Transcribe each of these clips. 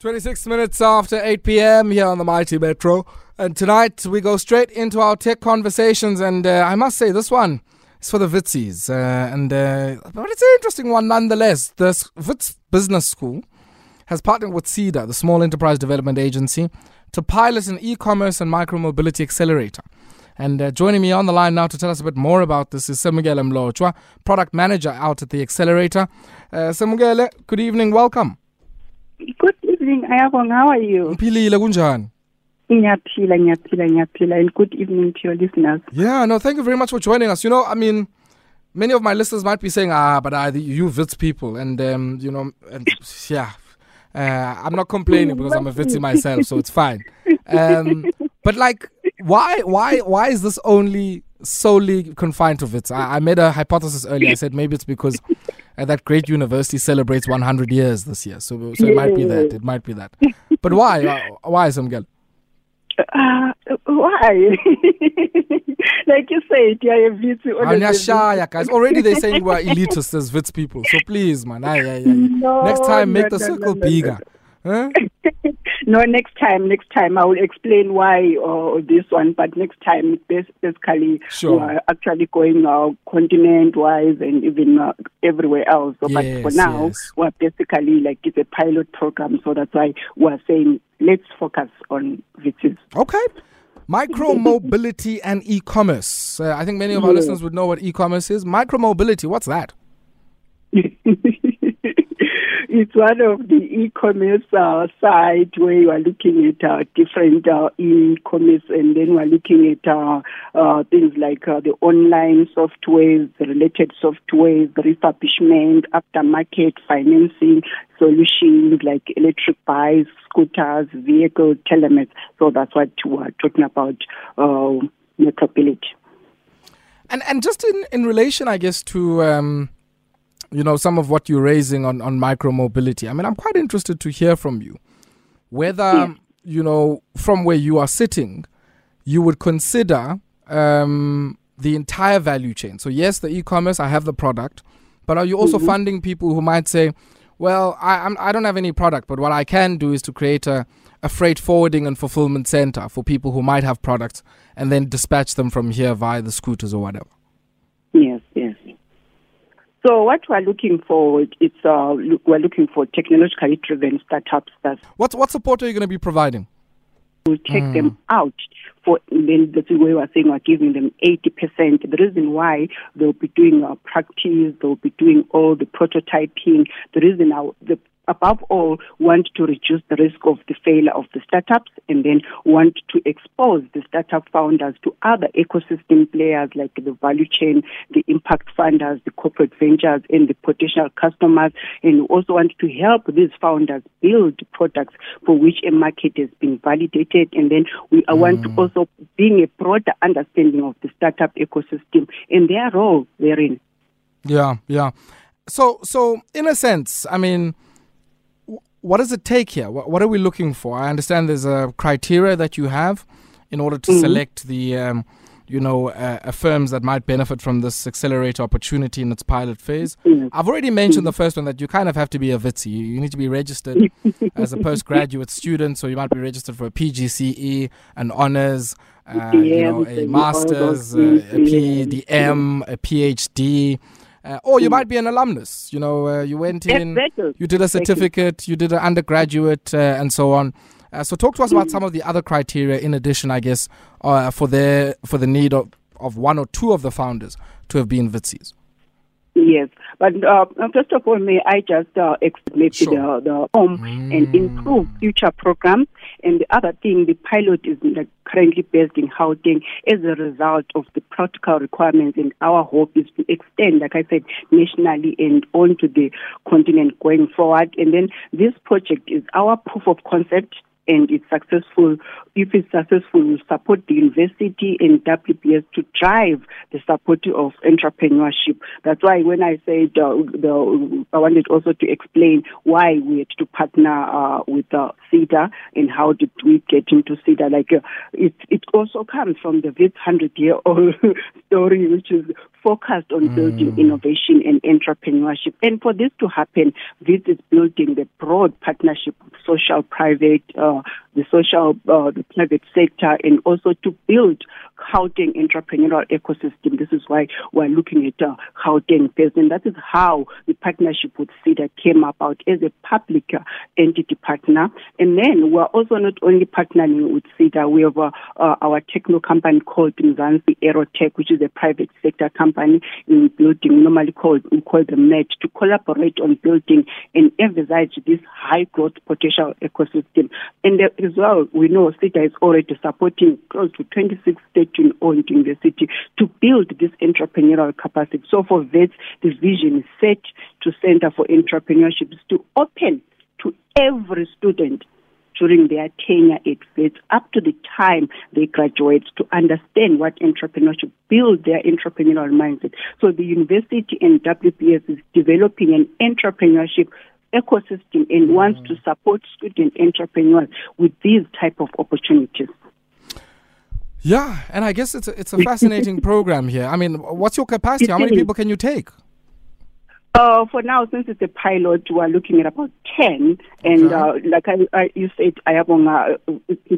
26 minutes after 8 p.m. here on the Mighty Metro. And tonight we go straight into our tech conversations. And uh, I must say, this one is for the Witsies. Uh, and uh, But it's an interesting one nonetheless. The Wits Business School has partnered with SEDA, the Small Enterprise Development Agency, to pilot an e commerce and micromobility accelerator. And uh, joining me on the line now to tell us a bit more about this is Semukele Mlotshwa, product manager out at the accelerator. Uh, Semukele, good evening, welcome. Good evening, Ayabong. How are you? Uphilile kunjani? Ngiyaphila, ngiyaphila, ngiyaphila. And good evening to your listeners. Yeah, no, thank you very much for joining us. You know, I mean, many of my listeners might be saying, ah, but I, you Wits people. And, um, you know, and yeah, uh, I'm not complaining because I'm a Witsi myself, so it's fine. Um, but like, why, why, why is this only solely confined to Wits? I, I made a hypothesis earlier. I said maybe it's because and that great university celebrates 100 years this year. So, so it might be that. It might be that. But why? Uh, why, Samgel? Uh, why? like you said, you're a Vits. guys. Already they're saying we're elitists as Wits people. So please, man. Aye, aye, aye. No, Next time, make no, the circle no, bigger. Huh? no, next time, next time I will explain why or uh, this one. But next time, basically, sure. we're actually going uh, continent-wise and even uh, everywhere else. So, yes, but for now, yes. we're basically like it's a pilot program. So that's why we're saying let's focus on Wits. Okay. Micro mobility and e-commerce. Uh, I think many of our listeners would know what e-commerce is. Micro mobility, what's that? it's one of the e-commerce uh, where you are looking at uh, different uh, e-commerce and then we're looking at uh, uh, things like uh, the online softwares, the related softwares, refurbishment, aftermarket financing solutions like electric bikes, scooters, vehicle telemats. So that's what we're talking about, uh, mobility. And and just in, in relation, I guess, to um, you know, some of what you're raising on, on micro mobility. I mean, I'm quite interested to hear from you whether, yeah. you know, from where you are sitting, you would consider um, the entire value chain. So, yes, the e commerce, I have the product, but are you also mm-hmm. funding people who might say, well, I, I'm, I don't have any product, but what I can do is to create a, a freight forwarding and fulfillment center for people who might have products and then dispatch them from here via the scooters or whatever? Yes. So what we're looking for is uh, we're looking for technologically driven startups. That what what support are you going to be providing? We'll take mm. them out for then the way we're saying we're giving them 80%. The reason why they'll be doing our practice, they'll be doing all the prototyping. The reason our, the above all, want to reduce the risk of the failure of the startups and then want to expose the startup founders to other ecosystem players like the value chain, the impact funders, the corporate ventures, and the potential customers. And also want to help these founders build products for which a market has been validated. And then we mm. want to also bring a broader understanding of the startup ecosystem and their role therein. Yeah, yeah. So, so in a sense, I mean, what does it take here? What, what, are we looking for? I understand there's a criteria that you have in order to mm-hmm. select the, um, you know, uh, uh, firms that might benefit from this accelerator opportunity in its pilot phase. Mm-hmm. I've already mentioned mm-hmm. the first one that you kind of have to be a Witsi. You, you need to be registered as a postgraduate student, so you might be registered for a PGCE, an honors, uh, you know, a master's, uh, a PDM, a PhD. Uh, or you mm. might be an alumnus. You know, uh, you went in, you did a certificate, you did an undergraduate, uh, and so on. Uh, so, talk to us about mm. some of the other criteria, in addition, I guess, uh, for the for the need of, of one or two of the founders to have been Witsis. Yes, but uh, first of all, may I just uh, explain sure. the, the home mm. and improve future programs. And the other thing, the pilot is currently based in Gauteng as a result of the practical requirements. And our hope is to extend, like I said, nationally and onto the continent going forward. And then this project is our proof of concept and it's successful, if it's successful, we support the university and WBS to drive the support of entrepreneurship. That's why when I said uh, the, I wanted also to explain why we had to partner uh, with uh, SEDA and how did we get into SEDA. Like uh, it, it also comes from the Wits hundred year old story, which is focused on mm. building innovation and entrepreneurship. And for this to happen, this is building the broad partnership social, private, uh, the social, uh, the private sector, and also to build Gauteng entrepreneurial ecosystem. This is why we're looking at uh, Gauteng first, and that is how the partnership with SEDA came about as a public uh, entity partner. And then we're also not only partnering with SEDA, we have uh, uh, our techno company called Mzansi Aerotech, which is a private sector company in building, normally called we call them MET, to collaborate on building and envisage this high growth potential ecosystem. And as well, we know SEDA is already supporting close to 26 state owned university to build this entrepreneurial capacity. So for Wits, this vision is set to Center for Entrepreneurship is to open to every student during their tenure at Wits up to the time they graduate to understand what entrepreneurship, build their entrepreneurial mindset. So the university and WBS is developing an entrepreneurship ecosystem and mm-hmm. wants to support student entrepreneurs with these type of opportunities. Yeah, and I guess it's a, it's a fascinating program here. I mean, what's your capacity? How many people can you take? Uh, for now, since it's a pilot, we're looking at about 10. And uh, like I, I, you said, I have on uh,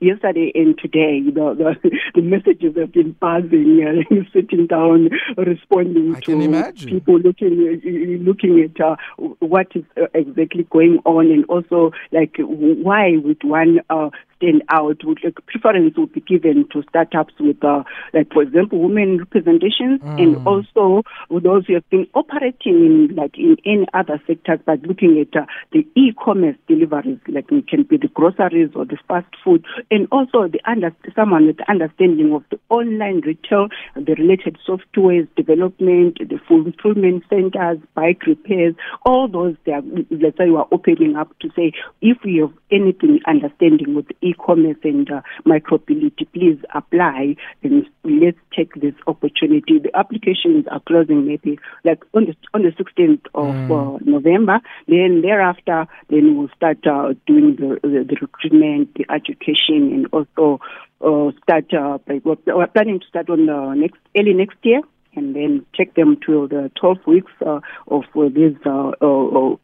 yesterday and today, the, the, the messages have been buzzing, uh, sitting down, responding I to people looking, uh, looking at uh, what is uh, exactly going on and also like why with one uh, stand out. Would, like, preference would be given to startups with, uh, like, for example, women representations, mm. and also those who have been operating in, like, in any other sectors, but looking at uh, the e-commerce deliveries, like it can be the groceries or the fast food, and also the under, someone with understanding of the online retail, the related softwares development, the fulfillment centers, bike repairs, all those. They are, let's say, we are opening up to say if we have anything understanding with the e-commerce and uh, micromobility, please apply and let's take this opportunity. The applications are closing maybe like on the on the 16th of mm. uh, November. Then thereafter, then we'll start uh, doing the, the, the recruitment, the education, and also uh, start. Uh, we're planning to start on the next early next year and then take them to the 12 weeks uh, of uh, this uh, uh, uh,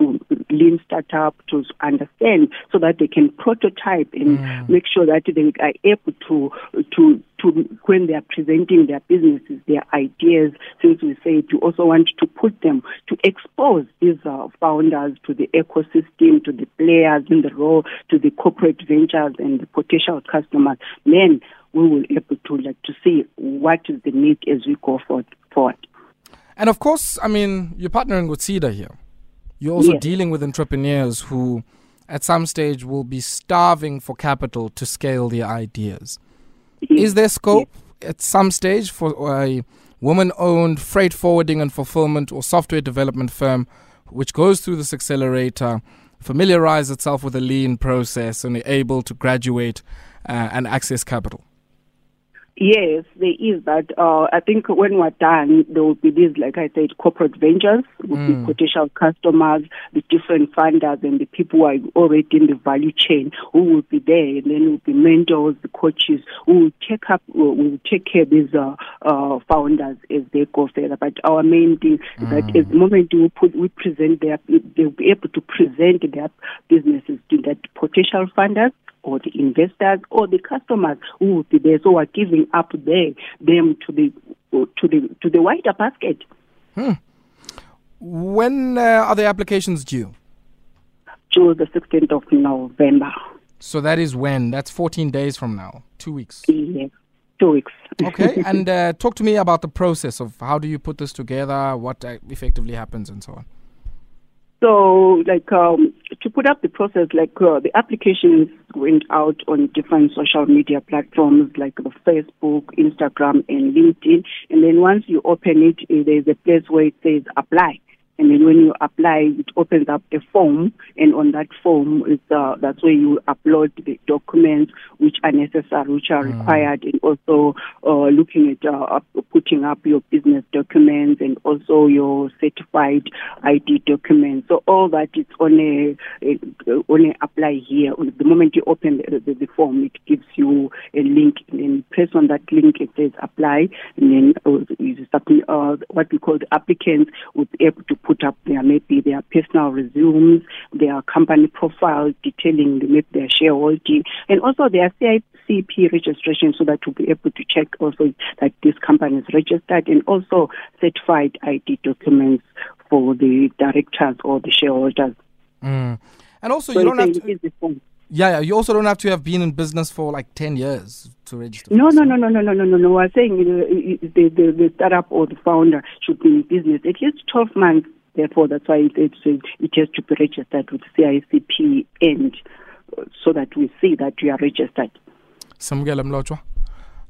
lean startup to understand so that they can prototype and mm. make sure that they are able to to to when they are presenting their businesses, their ideas. Since we said you also want to put them to expose these uh, founders to the ecosystem, to the players in the role, to the corporate ventures and the potential customers. Then we will be able to like to see what is the need as we go forward. forward. And of course, I mean, you're partnering with SEDA here. You're also yes. dealing with entrepreneurs who, at some stage, will be starving for capital to scale their ideas. Yes. Is there scope yes. at some stage for a woman owned freight forwarding and fulfillment or software development firm which goes through this accelerator, familiarize itself with the lean process, and able to graduate uh, and access capital? Yes, there is that. Uh, I think when we're done, there will be these, like I said, corporate ventures, will mm. be potential customers, the different funders, and the people who are already in the value chain who will be there, and then will be mentors, the coaches who will take up, will take care of these uh, uh, founders as they go further. But our main thing mm. is that mm. at the moment we put, we present their, they'll be able to present their businesses to that potential funders or the investors or the customers who will be there. So we're giving up there, them to the to the to the wider basket. Hmm. When uh, are the applications due? Due the 16th of November. So that is when? That's 14 days from now. Two weeks. Yes, two weeks. okay, and uh, talk to me about the process of how do you put this together, what uh, effectively happens, and so on. So, like um, to put up the process, like uh, the applications went out on different social media platforms like Facebook, Instagram, and LinkedIn. And then once you open it, uh, there's a place where it says apply. And then when you apply, it opens up a form, and on that form, is uh, that's where you upload the documents which are necessary, which are mm. required, and also uh, looking at uh, putting up your business documents and also your certified ID documents. So all that is on a, on a apply here. The moment you open the, the, the, form, it gives you a link, and then press on that link. It says apply, and then uh, you submit, uh, what we call the applicants would be able to put up their maybe their personal resumes, their company profile detailing maybe their shareholding, and also their CIPC registration so that we'll be able to check also that this company is registered and also certified ID documents for the directors or the shareholders. Mm. And also, so you don't have to. Yeah, yeah, you also don't have to have been in business for like 10 years to register. No, no, no, no, no, no, no, no, no. I'm saying the, the, the startup or the founder should be in business at least 12 months. Therefore, that's why it, it, it has to be registered with CIPC and uh, so that we see that you are registered. Samukela Mlotshwa.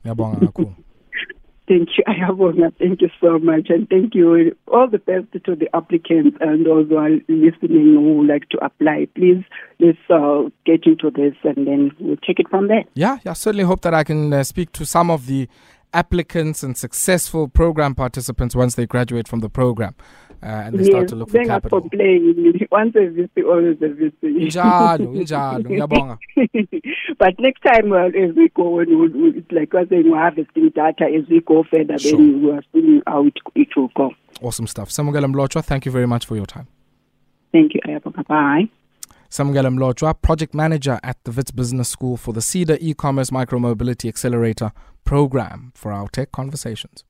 Ngiyabonga kakhulu. Thank you, Ayabonga. Thank you so much. And thank you. All the best to the applicants and those who are listening who would like to apply. Please, let's uh, get into this and then we'll take it from there. Yeah, yeah. I certainly hope that I can uh, speak to some of the applicants and successful program participants once they graduate from the program uh, and they yes, start to look for capital. Complain. Once a VC, always a VC. Injalo, injalo. Ngiyabonga. But next time uh, as we go, when we, we, it's like we're saying we're harvesting data as we go further, sure. then we are seeing how it, it will go. Awesome stuff. Samukela Mlotshwa, thank you very much for your time. Thank you, Ayabonga. Bye. Samukela Mlotshwa, project manager at the Wits Business School for the SEDA e-commerce micromobility accelerator program for our tech conversations.